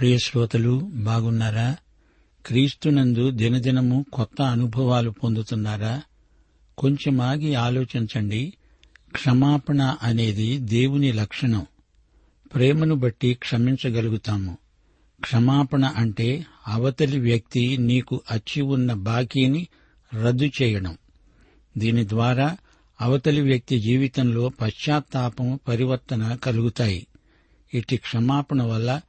ప్రియ శ్రోతలు బాగున్నారా? క్రీస్తునందు దినదినము కొత్త అనుభవాలు పొందుతున్నారా? కొంచెం ఆగి ఆలోచించండి. క్షమాపణ అనేది దేవుని లక్షణం. ప్రేమను బట్టి క్షమించగలుగుతాము. క్షమాపణ అంటే అవతలి వ్యక్తి నీకు అచ్చి ఉన్న బాకీని రద్దు చేయడం. దీని ద్వారా అవతలి వ్యక్తి జీవితంలో పశ్చాత్తాపం పరివర్తన కలుగుతాయి. ఇటు క్షమాపణ వల్ల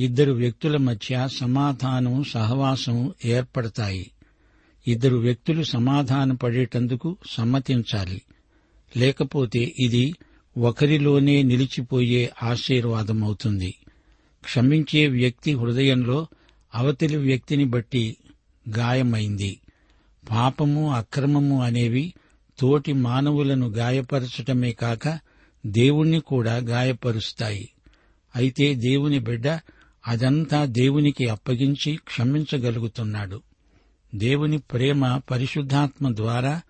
ఇద్దరు వ్యక్తుల మధ్య సమాధానం సహవాసం ఏర్పడతాయి. ఇద్దరు వ్యక్తులు సమాధాన పడేటందుకు సమ్మతించాలి. లేకపోతే ఇది ఒకరిలోనే నిలిచిపోయే ఆశీర్వాదమవుతుంది. క్షమించే వ్యక్తి హృదయంలో అవతలి వ్యక్తిని బట్టి గాయమైంది. పాపము అక్రమము అనేవి తోటి మానవులను గాయపరచటమే కాక దేవుణ్ణి కూడా గాయపరుస్తాయి. అయితే దేవుని బిడ్డ అదంతా దేవునికి అప్పగించి క్షమించగలుగుతున్నాడు. దేవుని ప్రేమ పరిశుద్ధాత్మ ద్వారా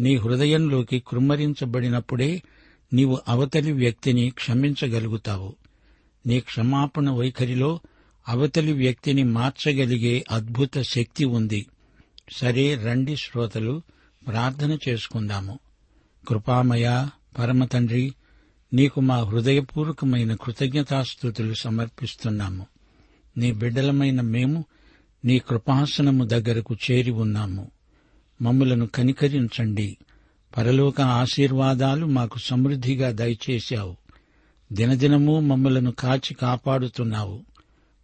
నీ హృదయంలోకి కృమ్మరించబడినప్పుడే నీవు అవతలి వ్యక్తిని క్షమించగలుగుతావు. నీ క్షమాపణ వైఖరిలో అవతలి వ్యక్తిని మార్చగలిగే అద్భుత శక్తి ఉంది. సరే రండి శ్రోతలు ప్రార్థన చేసుకుందాము. కృపామయ పరమతండ్రి నీకు మా హృదయపూర్వకమైన కృతజ్ఞతాస్థుతులు సమర్పిస్తున్నాము. నీ బిడ్డలమైన మేము నీ కృపాసనము దగ్గరకు చేరి ఉన్నాము. మమ్ములను కనికరించండి. పరలోక ఆశీర్వాదాలు మాకు సమృద్దిగా దయచేశావు. దినదినము మమ్మలను కాచి కాపాడుతున్నావు.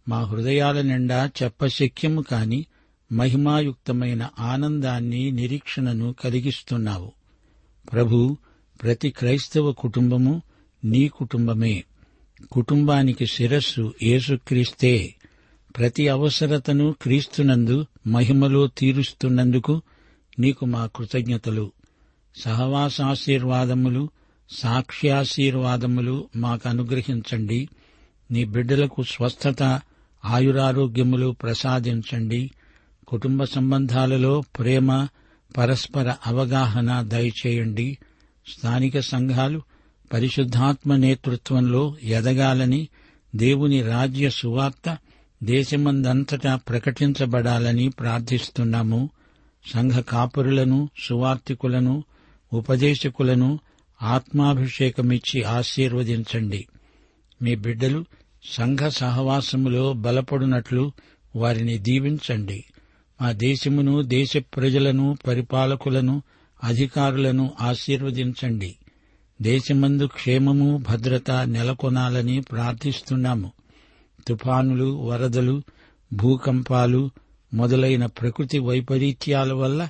మా హృదయాల నిండా చెప్పశక్యము కాని మహిమాయుక్తమైన ఆనందాన్ని నిరీక్షణను కలిగిస్తున్నావు. ప్రభు ప్రతి క్రైస్తవ కుటుంబము నీ కుటుంబమే. కుటుంబానికి శిరస్సు యేసుక్రీస్తే. ప్రతి అవసరతను క్రీస్తునందు మహిమలో తీరుస్తున్నందుకు నీకు మా కృతజ్ఞతలు. సహవాసాశీర్వాదములు సాక్ష్యాశీర్వాదములు మాకు అనుగ్రహించండి. నీ బిడ్డలకు స్వస్థత ఆయురారోగ్యములు ప్రసాదించండి. కుటుంబ సంబంధాలలో ప్రేమ పరస్పర అవగాహన దయచేయండి. స్థానిక సంఘాలు పరిశుద్ధాత్మ నేతృత్వంలో ఎదగాలని దేవుని రాజ్య సువార్త దేశమందంతటా ప్రకటించబడాలని ప్రార్థిస్తున్నాము. సంఘ కాపురులను సువార్తికులను ఉపదేశకులను ఆత్మాభిషేకమిచ్చి ఆశీర్వదించండి. మీ బిడ్డలు సంఘ సహవాసములో బలపడునట్లు వారిని దీవించండి. మా దేశమును దేశ ప్రజలను పరిపాలకులను అధికారులను ఆశీర్వదించండి. దేశమందు క్షేమము భద్రత నెలకొనాలని ప్రార్థిస్తున్నాము. తుఫానులు వరదలు భూకంపాలు మొదలైన ప్రకృతి వైపరీత్యాల వల్ల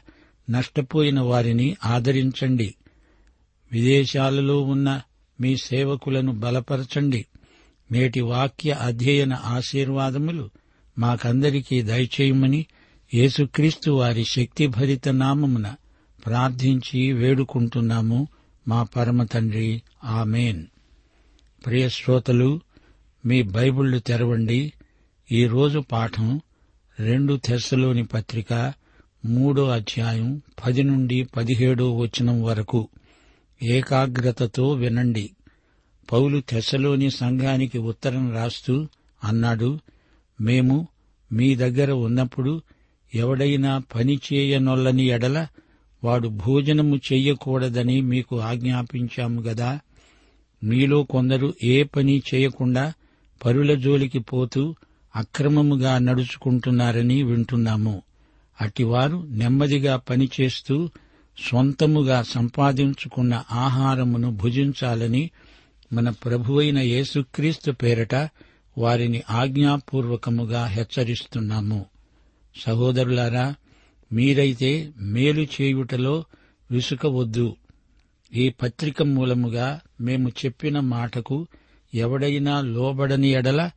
నష్టపోయిన వారిని ఆదరించండి. విదేశాలలో ఉన్న మీ సేవకులను బలపరచండి. నేటి వాక్య అధ్యయన ఆశీర్వాదములు మాకందరికీ దయచేయమని యేసుక్రీస్తు వారి శక్తిభరిత నామమున ప్రార్థించి వేడుకుంటున్నాము. మా పరమ తండ్రి ఆమెన్. ప్రియ శ్రోతలు మీ బైబిళ్ళు తెరవండి. ఈరోజు పాఠం రెండు తెస్సలోని పత్రిక మూడో అధ్యాయం పది నుండి పదిహేడో వచనం వరకు. ఏకాగ్రతతో వినండి. పౌలు తెస్సలోని సంఘానికి ఉత్తరం రాస్తూ అన్నాడు మేము మీ దగ్గర ఉన్నప్పుడు ఎవడైనా పని చేయనొల్లని ఎడల వాడు భోజనము చెయ్యకూడదని మీకు ఆజ్ఞాపించాము గదా. మీలో కొందరు ఏ పని చేయకుండా పరుల జోలికి పోతూ అక్రమముగా నడుచుకుంటున్నారని వింటున్నాము. అటివారు నెమ్మదిగా పనిచేస్తూ స్వంతముగా సంపాదించుకున్న ఆహారమును భుజించాలని మన ప్రభువైన యేసుక్రీస్తు పేరట వారిని ఆజ్ఞాపూర్వకముగా హెచ్చరిస్తున్నాము. సహోదరులారా మీరైతే మేలు చేయుటలో విసుకవద్దు. ఈ పత్రిక మూలముగా మేము చెప్పిన మాటకు ఎవడైనా లోబడని ఎడల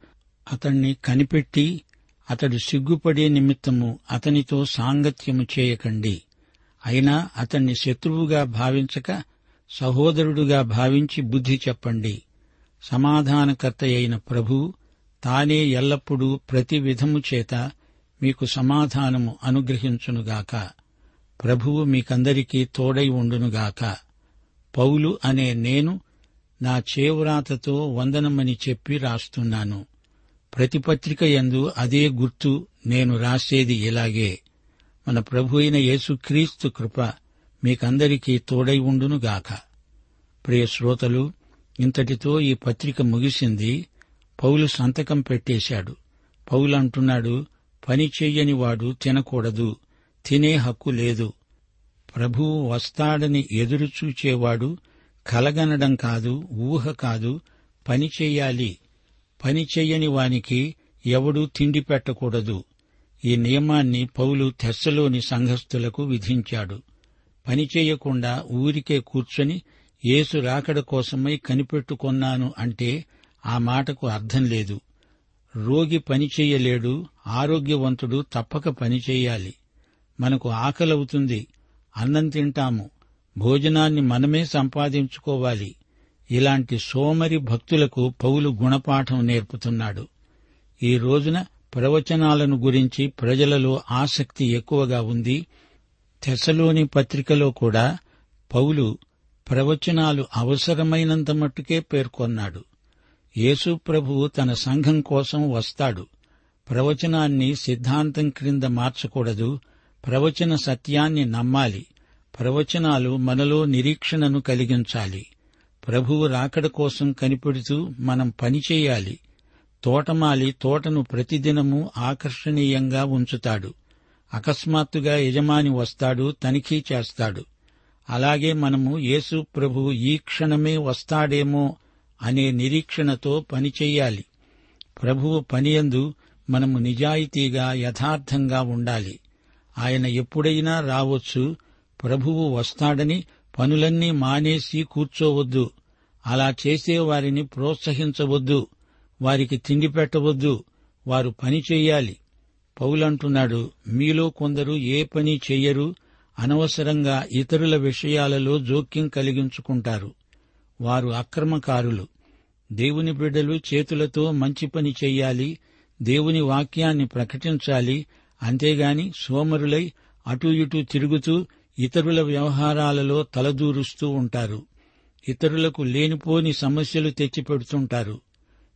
అతణ్ణి కనిపెట్టి అతడు సిగ్గుపడే నిమిత్తము అతనితో సాంగత్యము చేయకండి. అయినా అతణ్ణి శత్రువుగా భావించక సహోదరుడుగా భావించి బుద్ధి చెప్పండి. సమాధానకర్త అయిన ప్రభు తానే ఎల్లప్పుడూ ప్రతి విధము చేత మీకు సమాధానము అనుగ్రహించునుగాక. ప్రభువు మీకందరికీ తోడై ఉండునుగాక. పౌలు అనే నేను నా చేవ్రాతతో వందనమని చెప్పి రాస్తున్నాను. ప్రతిపత్రిక యందు అదే గుర్తు నేను రాసేది ఇలాగే. మన ప్రభు అయిన యేసుక్రీస్తు కృప మీకందరికీ తోడై ఉండునుగాక ప్రియ శ్రోతలు ఇంతటితో ఈ పత్రిక ముగిసింది. పౌలు సంతకం పెట్టేశాడు. పౌలు అంటున్నాడు పని చెయ్యని వాడు తినకూడదు తినే హక్కు లేదు. ప్రభువు వస్తాడని ఎదురుచూచేవాడు కలగనడం కాదు ఊహ కాదు పని చెయ్యాలి పని చెయ్యని వానికి ఎవడూ తిండి పెట్టకూడదు. ఈ నియమాన్ని పౌలు తెస్సలోని సంఘస్థులకు విధించాడు. పని చేయకుండా ఊరికే కూర్చొని యేసు రాకడ కోసమై కనిపెట్టుకొన్నాను అంటే ఆ మాటకు అర్థం లేదు. రోగి పని చెయ్యలేడు ఆరోగ్యవంతుడు తప్పక పని చెయ్యాలి మనకు ఆకలవుతుంది అన్నం తింటాము. భోజనాన్ని మనమే సంపాదించుకోవాలి. ఇలాంటి సోమరి భక్తులకు పౌలు గుణపాఠం నేర్పుతున్నాడు. ఈ రోజున ప్రవచనాలను గురించి ప్రజలలో ఆసక్తి ఎక్కువగా ఉంది. తెసలోని పత్రికలో కూడా పౌలు ప్రవచనాలు అవసరమైనంత మట్టుకే పేర్కొన్నాడు. యేసు ప్రభువు తన సంఘం కోసం వస్తాడు. ప్రవచనాన్ని సిద్ధాంతం క్రింద మార్చకూడదు. ప్రవచన సత్యాన్ని నమ్మాలి. ప్రవచనాలు మనలో నిరీక్షణను కలిగించాలి. ప్రభువు రాకడ కోసం కనిపెడుతూ మనం పనిచేయాలి తోటమాలి తోటను ప్రతిదినము ఆకర్షణీయంగా ఉంచుతాడు. అకస్మాత్తుగా యజమాని వస్తాడు తనిఖీ చేస్తాడు. అలాగే మనము యేసు ప్రభువు ఈ క్షణమే వస్తాడేమో అనే నిరీక్షణతో పనిచేయాలి ప్రభువు పనియందు మనము నిజాయితీగా యథార్థంగా ఉండాలి. ఆయన ఎప్పుడైనా రావచ్చు ప్రభువు వస్తాడని పనులన్నీ మానేసి కూర్చోవద్దు. అలా చేసే వారిని ప్రోత్సహించవద్దు. వారికి తిండి పెట్టవద్దు. వారు పని చెయ్యాలి పౌలంటున్నాడు మీలో కొందరు ఏ పని చెయ్యరు అనవసరంగా ఇతరుల విషయాలలో జోక్యం కలిగించుకుంటారు. వారు అక్రమకారులు. దేవుని బిడ్డలు చేతులతో మంచి పని చెయ్యాలి దేవుని వాక్యాన్ని ప్రకటించాలి అంతేగాని సోమరులై అటూ ఇటూ తిరుగుతూ ఇతరుల వ్యవహారాలలో తలదూరుస్తూ ఉంటారు. ఇతరులకు లేనిపోని సమస్యలు తెచ్చిపెడుతుంటారు.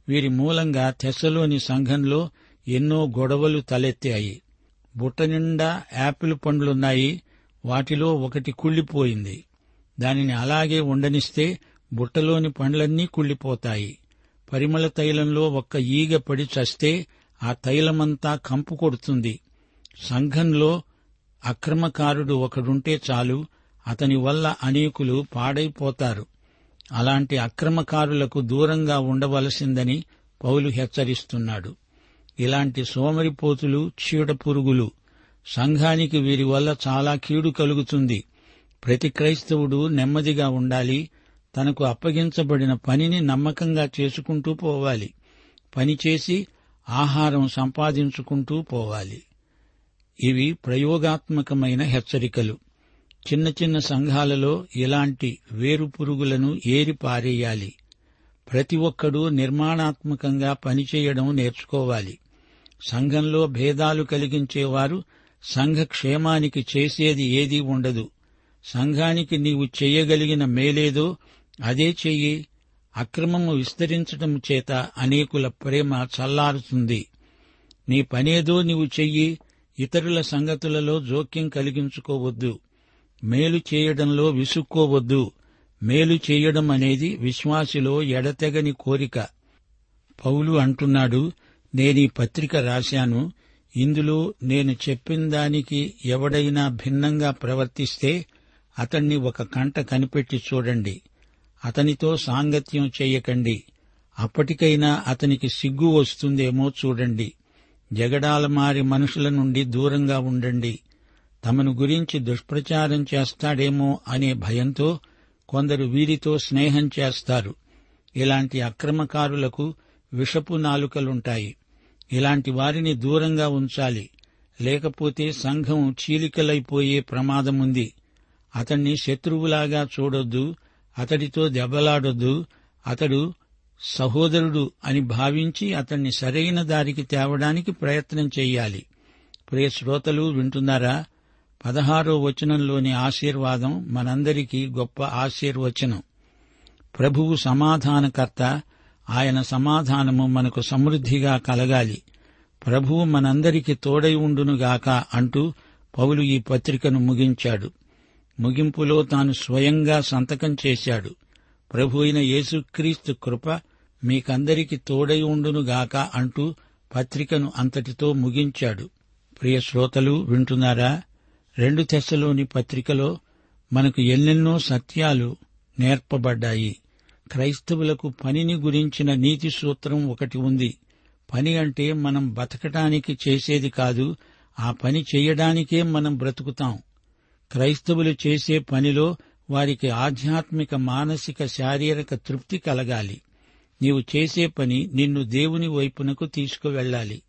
వీరి మూలంగా తెసలోని సంఘంలో ఎన్నో గొడవలు తలెత్తాయి. బుట్ట నిండా యాపిల్ పండ్లున్నాయి. వాటిలో ఒకటి కుళ్ళిపోయింది. దానిని అలాగే ఉండనిస్తే బుట్టలోని పండ్లన్నీ కుళ్ళిపోతాయి. పరిమళ తైలంలో ఒక్క ఈగ పడి చస్తే ఆ తైలమంతా కంపు కొడుతుంది. సంఘంలో అక్రమకారుడు ఒకడుంటే చాలు అతని వల్ల అనేకులు పాడైపోతారు. అలాంటి అక్రమకారులకు దూరంగా ఉండవలసిందని పౌలు హెచ్చరిస్తున్నాడు. ఇలాంటి సోమరిపోతులు చీడ పురుగులు సంఘానికి వీరి వల్ల చాలా కీడు కలుగుతుంది. ప్రతి క్రైస్తవుడు నెమ్మదిగా ఉండాలి తనకు అప్పగించబడిన పనిని నమ్మకంగా చేసుకుంటూ పోవాలి పనిచేసి ఆహారం సంపాదించుకుంటూ పోవాలి. ఇవి ప్రయోగాత్మకమైన హెచ్చరికలు. చిన్న చిన్న సంఘాలలో ఇలాంటి వేరు పురుగులను ఏరి పారేయాలి. ప్రతి ఒక్కడూ నిర్మాణాత్మకంగా పనిచేయడం నేర్చుకోవాలి. సంఘంలో భేదాలు కలిగించేవారు సంఘ క్షేమానికి చేసేది ఏదీ ఉండదు. సంఘానికి నీవు చేయగలిగిన మేలేదో అదే చెయ్యి. అక్రమము విస్తరించటం చేత అనేకుల ప్రేమ చల్లారుతుంది. నీ పనేదో నీవు చెయ్యి. ఇతరుల సంగతులలో జోక్యం కలిగించుకోవద్దు. మేలు చేయడంలో విసుక్కోవద్దు. మేలు చేయడం అనేది విశ్వాసిలో ఎడతెగని కోరిక. పౌలు అంటున్నాడు నేనీ పత్రిక రాశాను. ఇందులో నేను చెప్పిన దానికి ఎవడైనా భిన్నంగా ప్రవర్తిస్తే అతణ్ణి ఒక కంట కనిపెట్టి చూడండి. అతనితో సాంగత్యం చేయకండి. అప్పటికైనా అతనికి సిగ్గు వస్తుందేమో చూడండి. జగడాలమారి మనుషుల నుండి దూరంగా ఉండండి. తమను గురించి దుష్ప్రచారం చేస్తాడేమో అనే భయంతో కొందరు వీరితో స్నేహం చేస్తారు. ఇలాంటి అక్రమకారులకు విషపు నాలుకలుంటాయి. ఇలాంటి వారిని దూరంగా ఉంచాలి. లేకపోతే సంఘం చీలికలైపోయే ప్రమాదముంది. అతన్ని శత్రువులాగా చూడొద్దు. అతడితో దెబ్బలాడొద్దు. అతడు సహోదరుడు అని భావించి అతన్ని సరైన దారికి తేవడానికి ప్రయత్నం చెయ్యాలి ప్రియ శ్రోతలు వింటున్నారా? పదహారో వచనంలోని ఆశీర్వాదం మనందరికీ గొప్ప ఆశీర్వచనం. ప్రభువు సమాధానకర్త ఆయన సమాధానము మనకు సమృద్ధిగా కలగాలి. ప్రభువు మనందరికీ తోడై ఉండునుగాక అంటూ పౌలు ఈ పత్రికను ముగించాడు. ముగింపులో తాను స్వయంగా సంతకం చేశాడు. ప్రభు అయిన యేసుక్రీస్తు కృప మీకందరికి తోడై ఉండునుగాక అంటూ పత్రికను అంతటితో ముగించాడు. ప్రియ శ్రోతలు వింటున్నారా? రెండు తెశలోని పత్రికలో మనకు ఎన్నెన్నో సత్యాలు నేర్పబడ్డాయి. క్రైస్తవులకు పనిని గురించిన నీతి సూత్రం ఒకటి ఉంది. పని అంటే మనం బతకటానికి చేసేది కాదు ఆ పని చేయడానికే మనం బ్రతుకుతాం. క్రైస్తవులు చేసే పనిలో వారికి ఆధ్యాత్మిక మానసిక శారీరక తృప్తి కలగాలి. నీవు చేసే పని నిన్ను దేవుని వైపునకు తీసుకువెళ్ళాలి.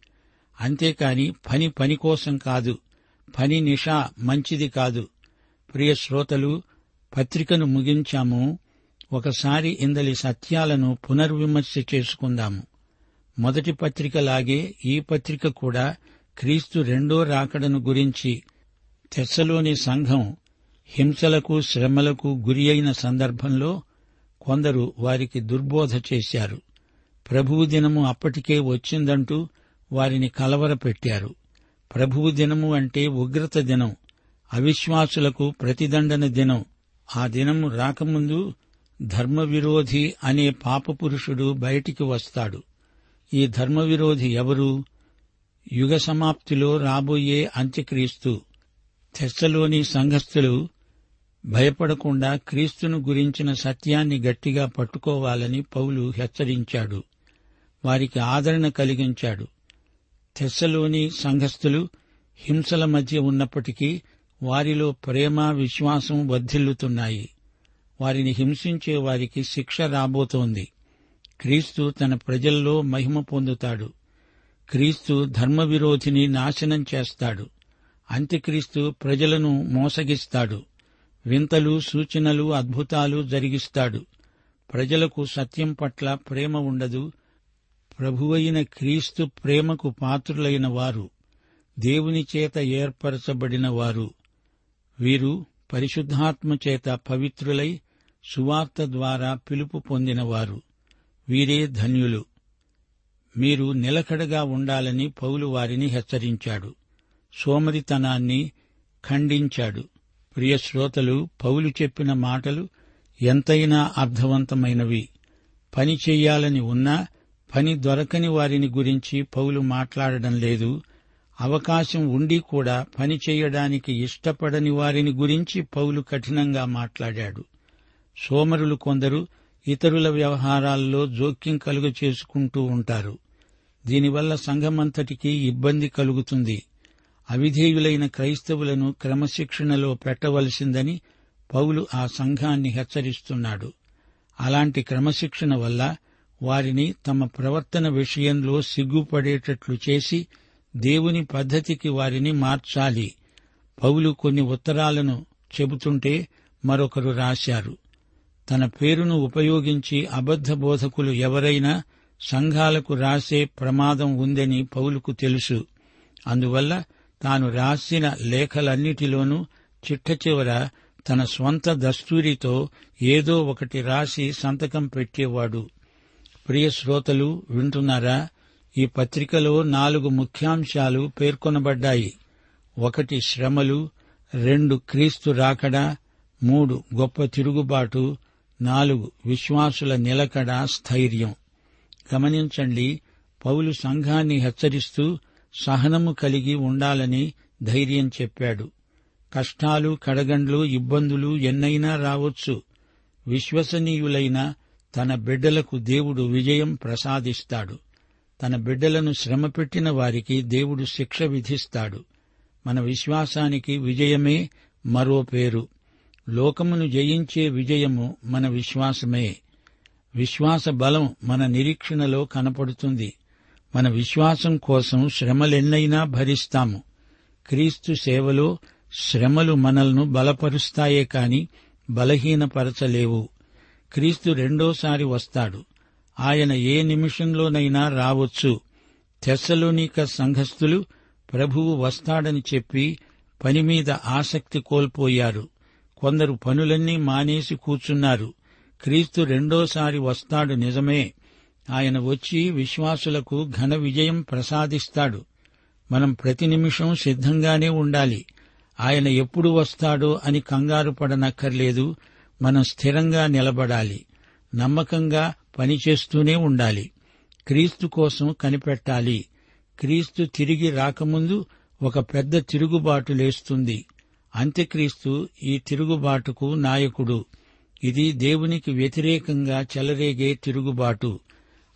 అంతేకాని పని పని కోసం కాదు. పని నిషా మంచిది కాదు. ప్రియ శ్రోతలు పత్రికను ముగించాము. ఒకసారి ఇందలి సత్యాలను పునర్విమర్శ చేసుకుందాము. మొదటి పత్రికలాగే ఈ పత్రిక కూడా క్రీస్తు రెండో రాకడను గురించి తెస్సలోని సంఘం హింసలకు శ్రమలకు గురి అయిన సందర్భంలో కొందరు వారికి దుర్బోధ చేశారు. ప్రభువు దినము అప్పటికే వచ్చిందంటూ వారిని కలవరపెట్టారు. ప్రభువు దినము అంటే ఉగ్రత దినం. అవిశ్వాసులకు ప్రతిదండన దినం. ఆ దినము రాకముందు ధర్మవిరోధి అనే పాపపురుషుడు బయటికి వస్తాడు. ఈ ధర్మవిరోధి ఎవరు? యుగ సమాప్తిలో రాబోయే అంత్యక్రీస్తు. తెస్సలోని సంఘస్థులు భయపడకుండా క్రీస్తును గురించిన సత్యాన్ని గట్టిగా పట్టుకోవాలని పౌలు హెచ్చరించాడు. వారికి ఆదరణ కలిగించాడు. తెస్సలోని సంఘస్థులు హింసల మధ్య ఉన్నప్పటికీ వారిలో ప్రేమ విశ్వాసం వర్ధిల్లుతున్నాయి. వారిని హింసించే వారికి శిక్ష రాబోతోంది. క్రీస్తు తన ప్రజల్లో మహిమ పొందుతాడు. క్రీస్తు ధర్మవిరోధిని నాశనం చేస్తాడు. అంత్యక్రీస్తు ప్రజలను మోసగిస్తాడు. వింతలు సూచనలు అద్భుతాలు జరిగిస్తాడు. ప్రజలకు సత్యం పట్ల ప్రేమ ఉండదు. ప్రభువైన క్రీస్తు ప్రేమకు పాత్రులైన వారు దేవుని చేత ఏర్పరచబడిన వారు. వీరు పరిశుద్ధాత్మ చేత పవిత్రులై సువార్త ద్వారా పిలుపు పొందినవారు. వీరే ధన్యులు. మీరు నిలకడగా ఉండాలని పౌలు వారిని హెచ్చరించాడు. సోమరితనాన్ని ఖండించాడు. ప్రియ శ్రోతలు పౌలు చెప్పిన మాటలు ఎంతైనా అర్థవంతమైనవి. పని చెయ్యాలని ఉన్నా పని దొరకని వారిని గురించి పౌలు మాట్లాడడం లేదు. అవకాశం ఉండి కూడా పని చేయడానికి ఇష్టపడని వారిని గురించి పౌలు కఠినంగా మాట్లాడాడు. సోమరులు కొందరు ఇతరుల వ్యవహారాల్లో జోక్యం కలుగు చేసుకుంటూ ఉంటారు. దీనివల్ల సంఘమంతటికీ ఇబ్బంది కలుగుతుంది. అవిధేయులైన క్రైస్తవులను క్రమశిక్షణలో పెట్టవలసిందని పౌలు ఆ సంఘాన్ని హెచ్చరిస్తున్నాడు. అలాంటి క్రమశిక్షణ వల్ల వారిని తమ ప్రవర్తన విషయంలో సిగ్గుపడేటట్లు చేసి దేవుని పద్ధతికి వారిని మార్చాలి. పౌలు కొన్ని ఉత్తరాలను చెబుతుంటే మరొకరు రాశారు. తన పేరును ఉపయోగించి అబద్ధ బోధకులు ఎవరైనా సంఘాలకు రాసే ప్రమాదం ఉందని పౌలుకు తెలుసు. అందువల్ల తాను రాసిన లేఖలన్నిటిలోనూ చిట్ట చివర తన స్వంత దస్తూరితో ఏదో ఒకటి రాసి సంతకం పెట్టేవాడు. ప్రియ శ్రోతలు వింటున్నారా? ఈ పత్రికలో నాలుగు ముఖ్యాంశాలు పేర్కొనబడ్డాయి. ఒకటి శ్రమలు రెండు క్రీస్తు రాకడ మూడు గొప్ప తిరుగుబాటు నాలుగు విశ్వాసుల నిలకడ స్థైర్యం. గమనించండి పౌలు సంఘాన్ని హెచ్చరిస్తూ సహనము కలిగి ఉండాలని ధైర్యం చెప్పాడు. కష్టాలు కడగండ్లు ఇబ్బందులు ఎన్నైనా రావచ్చు. విశ్వసనీయులైన తన బిడ్డలకు దేవుడు విజయం ప్రసాదిస్తాడు. తన బిడ్డలను శ్రమపెట్టిన వారికి దేవుడు శిక్ష విధిస్తాడు. మన విశ్వాసానికి విజయమే మరో పేరు. లోకమును జయించే విజయము మన విశ్వాసమే. విశ్వాస బలం మన నిరీక్షణలో కనపడుతుంది. మన విశ్వాసం కోసం శ్రమలెన్నైనా భరిస్తాము. క్రీస్తు సేవలో శ్రమలు మనల్ను బలపరుస్తాయే కాని బలహీనపరచలేవు. క్రీస్తు రెండోసారి వస్తాడు. ఆయన ఏ నిమిషంలోనైనా రావచ్చు. తెస్సలోనిక సంఘస్థులు ప్రభువు వస్తాడని చెప్పి పనిమీద ఆసక్తి కోల్పోయారు. కొందరు పనులన్నీ మానేసి కూర్చున్నారు. క్రీస్తు రెండోసారి వస్తాడు నిజమే. ఆయన వచ్చి విశ్వాసులకు ఘన విజయం ప్రసాదిస్తాడు. మనం ప్రతి నిమిషం సిద్ధంగానే ఉండాలి. ఆయన ఎప్పుడు వస్తాడో అని కంగారు పడనక్కర్లేదు. మనం స్థిరంగా నిలబడాలి. నమ్మకంగా పనిచేస్తూనే ఉండాలి. క్రీస్తు కోసం కనిపెట్టాలి. క్రీస్తు తిరిగి రాకముందు ఒక పెద్ద తిరుగుబాటు లేస్తుంది. అంత్యక్రీస్తు ఈ తిరుగుబాటుకు నాయకుడు. ఇది దేవునికి వ్యతిరేకంగా చెలరేగే తిరుగుబాటు.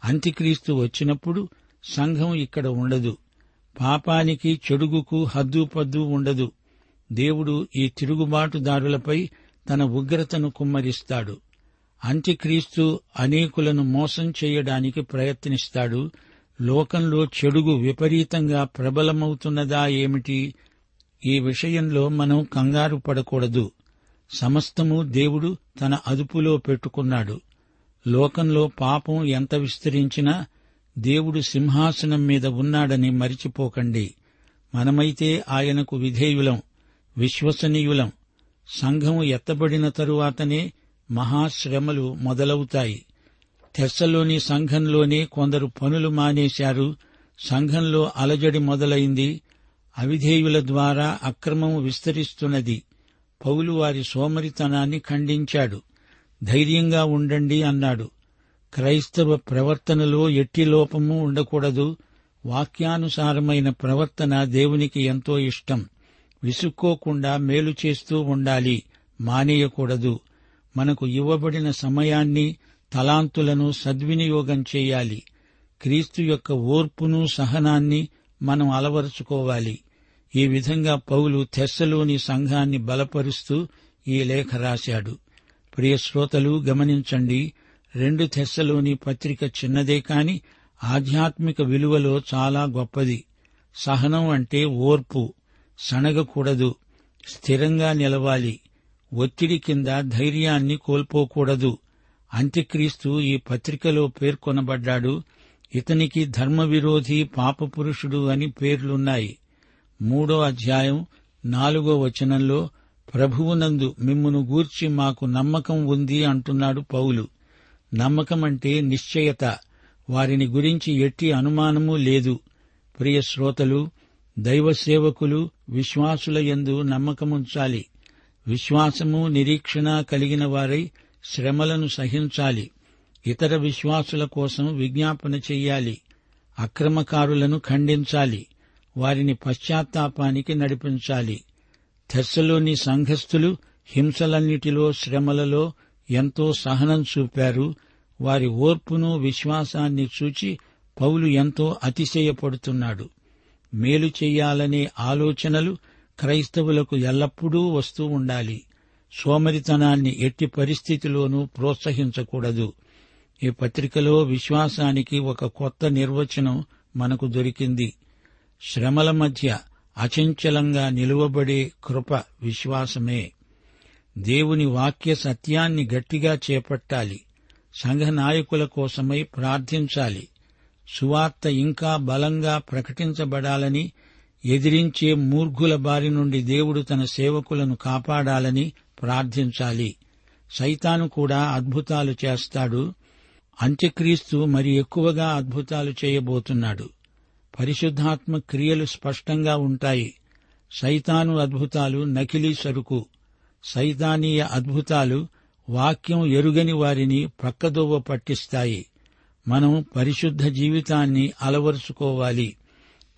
అంత్యక్రీస్తు వచ్చినప్పుడు సంఘం ఇక్కడ ఉండదు. పాపానికి చెడుగుకు హద్దు పద్దు ఉండదు. దేవుడు ఈ తిరుగుబాటుదారులపై తన ఉగ్రతను కుమ్మరిస్తాడు. అంత్యక్రీస్తు అనేకులను మోసం చేయడానికి ప్రయత్నిస్తాడు. లోకంలో చెడుగు విపరీతంగా ప్రబలమవుతున్నదా ఏమిటి? ఈ విషయంలో మనం కంగారు పడకూడదు. సమస్తము దేవుడు తన అదుపులో పెట్టుకున్నాడు. లోకంలో పాపం ఎంత విస్తరించినా దేవుడు సింహాసనం మీద ఉన్నాడని మరిచిపోకండి. మనమైతే ఆయనకు విధేయులం విశ్వసనీయులం. సంఘం ఎత్తబడిన తరువాతనే మహాశ్రమలు మొదలవుతాయి. తెస్సలోని సంఘంలోనే కొందరు పనులు మానేశారు. సంఘంలో అలజడి మొదలైంది. అవిధేయుల ద్వారా అక్రమం విస్తరిస్తున్నది. పౌలు వారి సోమరితనాన్ని ఖండించాడు. ధైర్యంగా ఉండండి అన్నాడు. క్రైస్తవ ప్రవర్తనలో ఎట్టి లోపము ఉండకూడదు. వాక్యానుసారమైన ప్రవర్తన దేవునికి ఎంతో ఇష్టం. విసుక్కోకుండా మేలు చేస్తూ ఉండాలి. మానేయకూడదు. మనకు ఇవ్వబడిన సమయాన్ని తలాంతులను సద్వినియోగం చేయాలి. క్రీస్తు యొక్క ఓర్పును సహనాన్ని మనం అలవరుచుకోవాలి. ఈ విధంగా పౌలు తెస్సలోని సంఘాన్ని బలపరుస్తూ ఈ లేఖ రాశాడు. ప్రియ శ్రోతలు గమనించండి రెండు తెస్సలోని పత్రిక చిన్నదే కాని ఆధ్యాత్మిక విలువలో చాలా గొప్పది. సహనం అంటే ఓర్పు సనగకూడదు స్థిరంగా నిలవాలి ఒత్తిడి కింద ధైర్యాన్ని కోల్పోకూడదు. అంత్యక్రీస్తు ఈ పత్రికలో పేర్కొనబడ్డాడు ఇతనికి ధర్మవిరోధి పాపపురుషుడు అని పేర్లున్నాయి. మూడో అధ్యాయం నాలుగో వచనంలో ప్రభువునందు మిమ్మును గూర్చి మాకు నమ్మకం ఉంది అంటున్నాడు పౌలు. నమ్మకమంటే నిశ్చయత. వారిని గురించి ఎట్టి అనుమానమూ లేదు. ప్రియ శ్రోతలు దైవ సేవకులు విశ్వాసుల యందు నమ్మకముంచాలి. విశ్వాసము నిరీక్షణ కలిగిన వారై శ్రమలను సహించాలి. ఇతర విశ్వాసుల కోసం విజ్ఞాపన చెయ్యాలి. అక్రమకారులను ఖండించాలి. వారిని పశ్చాత్తాపానికి నడిపించాలి. తెస్సలోని సంఘస్థులు హింసలన్నిటిలో శ్రమలలో ఎంతో సహనం చూపారు. వారి ఓర్పును విశ్వాసాన్ని చూచి పౌలు ఎంతో అతిశయపడుతున్నాడు. మేలు చెయ్యాలనే ఆలోచనలు క్రైస్తవులకు ఎల్లప్పుడూ వస్తూ ఉండాలి. సోమరితనాన్ని ఎట్టి పరిస్థితిలోనూ ప్రోత్సహించకూడదు. ఈ పత్రికలో విశ్వాసానికి ఒక కొత్త నిర్వచనం మనకు దొరికింది. శ్రమల మధ్య అచంచలంగా నిలువబడే కృప విశ్వాసమే. దేవుని వాక్య సత్యాన్ని గట్టిగా చేపట్టాలి. సంఘ నాయకుల కోసమై ప్రార్థించాలి. సువార్త ఇంకా బలంగా ప్రకటించబడాలని ఎదిరించే మూర్ఘుల బారి నుండి దేవుడు తన సేవకులను కాపాడాలని ప్రార్థించాలి. సైతాను కూడా అద్భుతాలు చేస్తాడు. అంత్యక్రీస్తు మరి ఎక్కువగా అద్భుతాలు చేయబోతున్నాడు. పరిశుద్ధాత్మ క్రియలు స్పష్టంగా ఉంటాయి. సైతాను అద్భుతాలు నకిలీ సరుకు. సైతానీయ అద్భుతాలు వాక్యం ఎరుగని వారిని ప్రక్కదోవ పట్టిస్తాయి. మనం పరిశుద్ధ జీవితాన్ని అలవరుచుకోవాలి.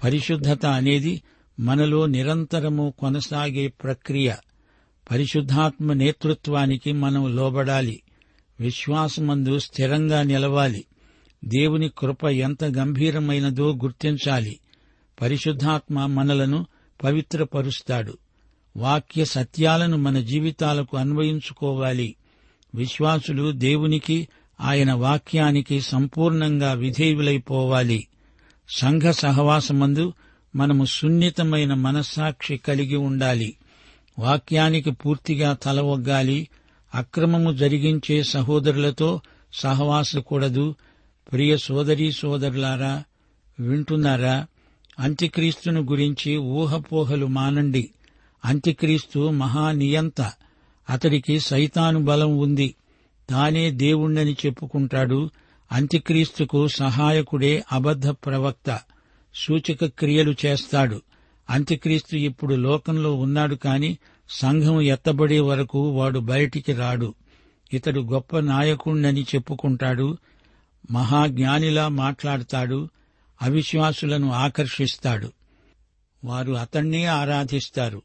పరిశుద్ధత అనేది మనలో నిరంతరము కొనసాగే ప్రక్రియ. పరిశుద్ధాత్మ నేతృత్వానికి మనం లోబడాలి. విశ్వాసమందు స్థిరంగా నిలవాలి. దేవుని కృప ఎంత గంభీరమైనదో గుర్తించాలి. పరిశుద్ధాత్మ మనలను పవిత్రపరుస్తాడు. వాక్య సత్యాలను మన జీవితాలకు అన్వయించుకోవాలి. విశ్వాసులు దేవునికి ఆయన వాక్యానికి సంపూర్ణంగా విధేయులైపోవాలి. సంఘ సహవాసమందు మనము సున్నితమైన మనస్సాక్షి కలిగి ఉండాలి. వాక్యానికి పూర్తిగా తలవొగ్గాలి అక్రమము జరిగించే సహోదరులతో సహవాసకూడదు. ప్రియ సోదరీ సోదరులారా వింటున్నారా? అంత్యక్రీస్తును గురించి ఊహపోహలు మానండి. అంత్యక్రీస్తు మహానియంత. అతడికి సైతాను బలం ఉంది. తానే దేవుణ్ణని చెప్పుకుంటాడు. అంత్యక్రీస్తుకు సహాయకుడే అబద్ధ ప్రవక్త. సూచక క్రియలు చేస్తాడు. అంత్యక్రీస్తు ఇప్పుడు లోకంలో ఉన్నాడు కాని సంఘం ఎత్తబడే వరకు వాడు బయటికి రాడు. ఇతడు గొప్ప నాయకుణ్ణని చెప్పుకుంటాడు. మహాజ్ఞానిలా మాట్లాడతాడు అవిశ్వాసులను ఆకర్షిస్తాడు. వారు అతణ్ణే ఆరాధిస్తారు.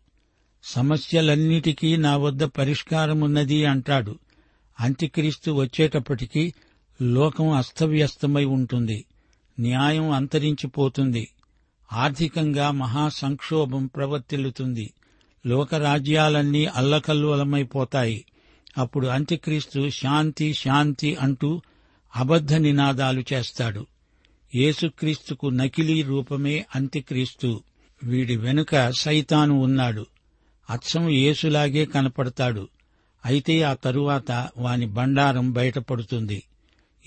సమస్యలన్నిటికీ నా వద్ద పరిష్కారమున్నది అంటాడు. అంత్యక్రీస్తు వచ్చేటప్పటికీ లోకం అస్తవ్యస్తమై ఉంటుంది. న్యాయం అంతరించిపోతుంది. ఆర్థికంగా మహాసంక్షోభం ప్రవర్తిల్లుతుంది. లోకరాజ్యాలన్నీ అల్లకల్లోలమైపోతాయి. అప్పుడు అంత్యక్రీస్తు శాంతి శాంతి అంటూ అబద్ధ నినాదాలు చేస్తాడు. యేసుక్రీస్తుకు నకిలీ రూపమే అంత్యక్రీస్తు. వీడి వెనుక సైతాను ఉన్నాడు. అచ్చం యేసులాగే కనపడతాడు. అయితే ఆ తరువాత వాని బండారం బయటపడుతుంది.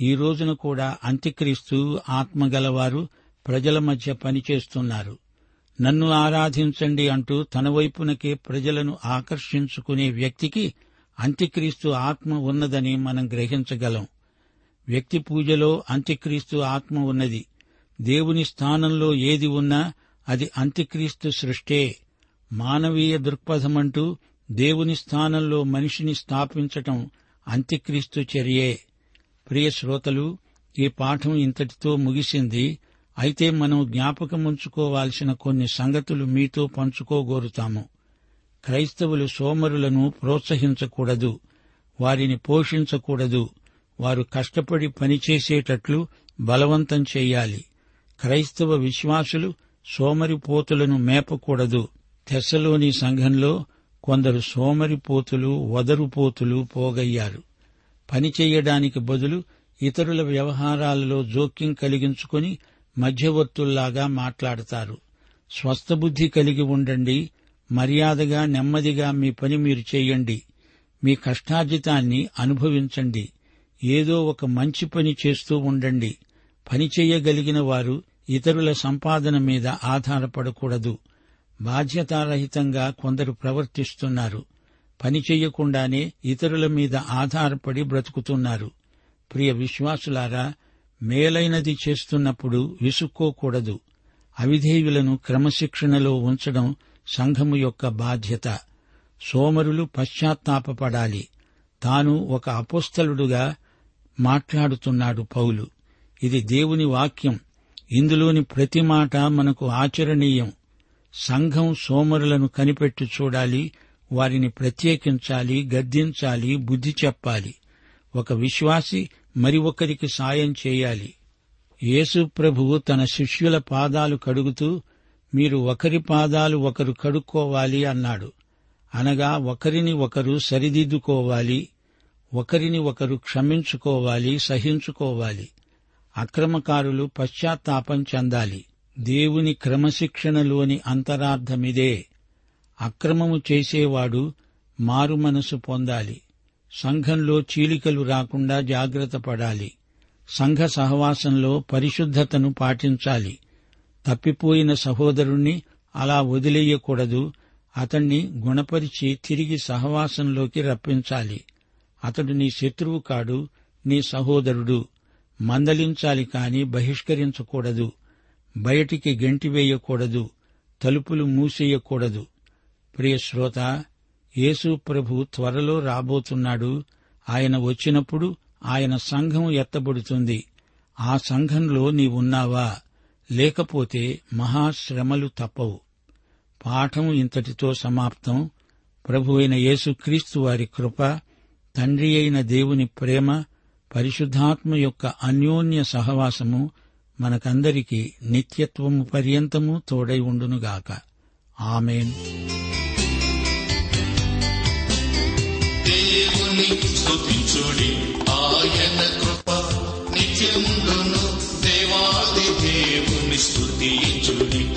ఈ రోజున కూడా అంత్యక్రీస్తు ఆత్మగలవారు ప్రజల మధ్య పనిచేస్తున్నారు. నన్ను ఆరాధించండి అంటూ తన వైపునకే ప్రజలను ఆకర్షించుకునే వ్యక్తికి అంత్యక్రీస్తు ఆత్మ ఉన్నదని మనం గ్రహించగలం. వ్యక్తి పూజలో అంత్యక్రీస్తు ఆత్మ ఉన్నది. దేవుని స్థానంలో ఏది ఉన్నా అది అంత్యక్రీస్తు సృష్టే. మానవీయ దృక్పథమంటూ దేవుని స్థానంలో మనిషిని స్థాపించటం అంత్యక్రీస్తు చర్యే. ప్రియ శ్రోతలు ఈ పాఠం ఇంతటితో ముగిసింది. అయితే మనం జ్ఞాపకముంచుకోవాల్సిన కొన్ని సంగతులు మీతో పంచుకోగోరుతాము. క్రైస్తవులు సోమరులను ప్రోత్సహించకూడదు. వారిని పోషించకూడదు. వారు కష్టపడి పనిచేసేటట్లు బలవంతం చేయాలి. క్రైస్తవ విశ్వాసులు సోమరిపోతులను మేపకూడదు. తెస్సలోని సంఘంలో కొందరు సోమరిపోతులు వదరుపోతులు పోగయ్యారు. పని బదులు ఇతరుల వ్యవహారాలలో జోక్యం కలిగించుకుని మధ్యవర్తుల్లాగా మాట్లాడతారు. స్వస్థబుద్ధి కలిగి ఉండండి. మర్యాదగా నెమ్మదిగా మీ పని మీరు చేయండి. మీ కష్టార్జితాన్ని అనుభవించండి. ఏదో ఒక మంచి పని చేస్తూ ఉండండి. పని చేయగలిగిన వారు ఇతరుల సంపాదన మీద ఆధారపడకూడదు. బాధ్యతారహితంగా కొందరు ప్రవర్తిస్తున్నారు. పని చేయకుండానే ఇతరుల మీద ఆధారపడి బ్రతుకుతున్నారు. ప్రియ విశ్వాసులారా మేలైనది చేస్తున్నప్పుడు విసుక్కోకూడదు. అవిధేయులను క్రమశిక్షణలో ఉంచడం సంఘము యొక్క బాధ్యత. సోమరులు పశ్చాత్తాపపడాలి. తాను ఒక అపోస్తలుడుగా మాట్లాడుతున్నాడు పౌలు. ఇది దేవుని వాక్యం. ఇందులోని ప్రతి మాట మనకు ఆచరణీయం. సంఘం సోమరులను కనిపెట్టి చూడాలి వారిని ప్రత్యేకించాలి గద్దించాలి బుద్ధి చెప్పాలి. ఒక విశ్వాసి మరి ఒకరికి సాయం చేయాలి. యేసు ప్రభువు తన శిష్యుల పాదాలు కడుగుతూ మీరు ఒకరి పాదాలు ఒకరు కడుక్కోవాలి అన్నాడు. అనగా ఒకరిని ఒకరు సరిదిద్దుకోవాలి ఒకరిని ఒకరు క్షమించుకోవాలి సహించుకోవాలి. అక్రమకారులు పశ్చాత్తాపం చెందాలి. దేవుని క్రమశిక్షణలోని అంతరార్థమిదే. అక్రమము చేసేవాడు మారుమనసు పొందాలి. సంఘంలో చీలికలు రాకుండా జాగ్రత్త పడాలి. సంఘ సహవాసంలో పరిశుద్ధతను పాటించాలి. తప్పిపోయిన సహోదరుణ్ణి అలా వదిలేయకూడదు. అతణ్ణి గుణపరిచి తిరిగి సహవాసంలోకి రప్పించాలి. అతడు నీ శత్రువు కాడు నీ సహోదరుడు. మందలించాలి కాని బహిష్కరించకూడదు. బయటికి గెంటివేయకూడదు తలుపులు మూసేయకూడదు. ప్రియ శ్రోత యేసు ప్రభు త్వరలో రాబోతున్నాడు. ఆయన వచ్చినప్పుడు ఆయన సంఘం ఎత్తబడుతుంది. ఆ సంఘంలో నీవున్నావా? లేకపోతే మహాశ్రమలు తప్పవు. పాఠం ఇంతటితో సమాప్తం. ప్రభు అయిన యేసుక్రీస్తు వారి కృప తండ్రి అయిన దేవుని ప్రేమ పరిశుద్ధాత్మ యొక్క అన్యోన్య సహవాసము మనకందరికీ నిత్యత్వము పర్యంతము తోడై ఉండునుగాక. ఆమెన్. దేవుని స్తుతించుడి. ఆయన కృప నిత్యముందును. దేవాది దేవుని స్తుతించుడి.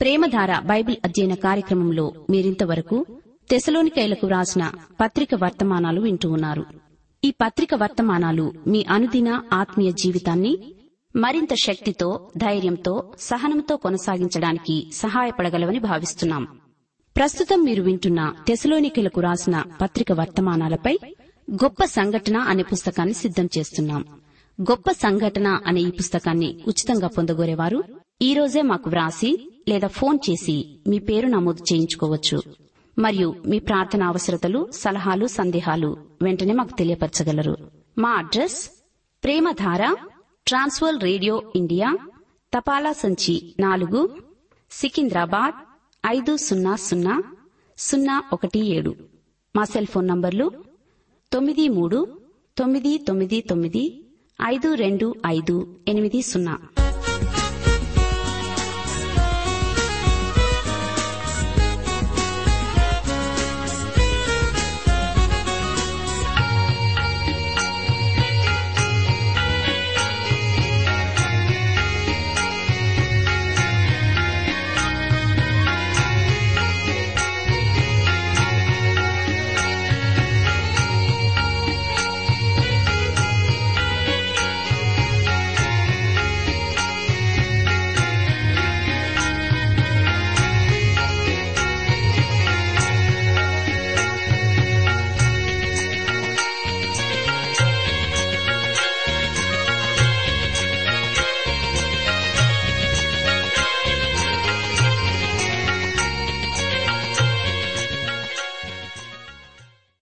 ప్రేమధార బైబిల్ అధ్యయన కార్యక్రమంలో మీరింతవరకు తెసలోనికైలకు రాసిన పత్రిక వర్తమానాలు వింటూ ఉన్నారు. ఈ పత్రిక వర్తమానాలు మీ అనుదిన ఆత్మీయ జీవితాన్ని మరింత శక్తితో ధైర్యంతో సహనంతో కొనసాగించడానికి సహాయపడగలవని భావిస్తున్నాం. ప్రస్తుతం మీరు వింటున్న తెసలోనికలకు రాసిన పత్రిక వర్తమానాలపై గొప్ప సంఘటన అనే పుస్తకాన్ని సిద్ధం చేస్తున్నాం. గొప్ప సంఘటన అనే ఈ పుస్తకాన్ని ఉచితంగా పొందగోరేవారు. ఈ రోజే మాకు వ్రాసి లేదా ఫోన్ చేసి మీ పేరు నమోదు చేయించుకోవచ్చు. మరియు మీ ప్రార్థన అవసరతలు సలహాలు సందేహాలు వెంటనే మాకు తెలియపరచగలరు. మా address Premadhara Trans World radio India తపాలా సంచి నాలుగు సికింద్రాబాద్ ఐదు సున్నా సున్నా సున్నా ఒకటి ఏడు. మా సెల్ ఫోన్ నంబర్లు తొమ్మిది మూడు తొమ్మిది తొమ్మిది తొమ్మిది ఐదు రెండు ఐదు ఎనిమిది సున్నా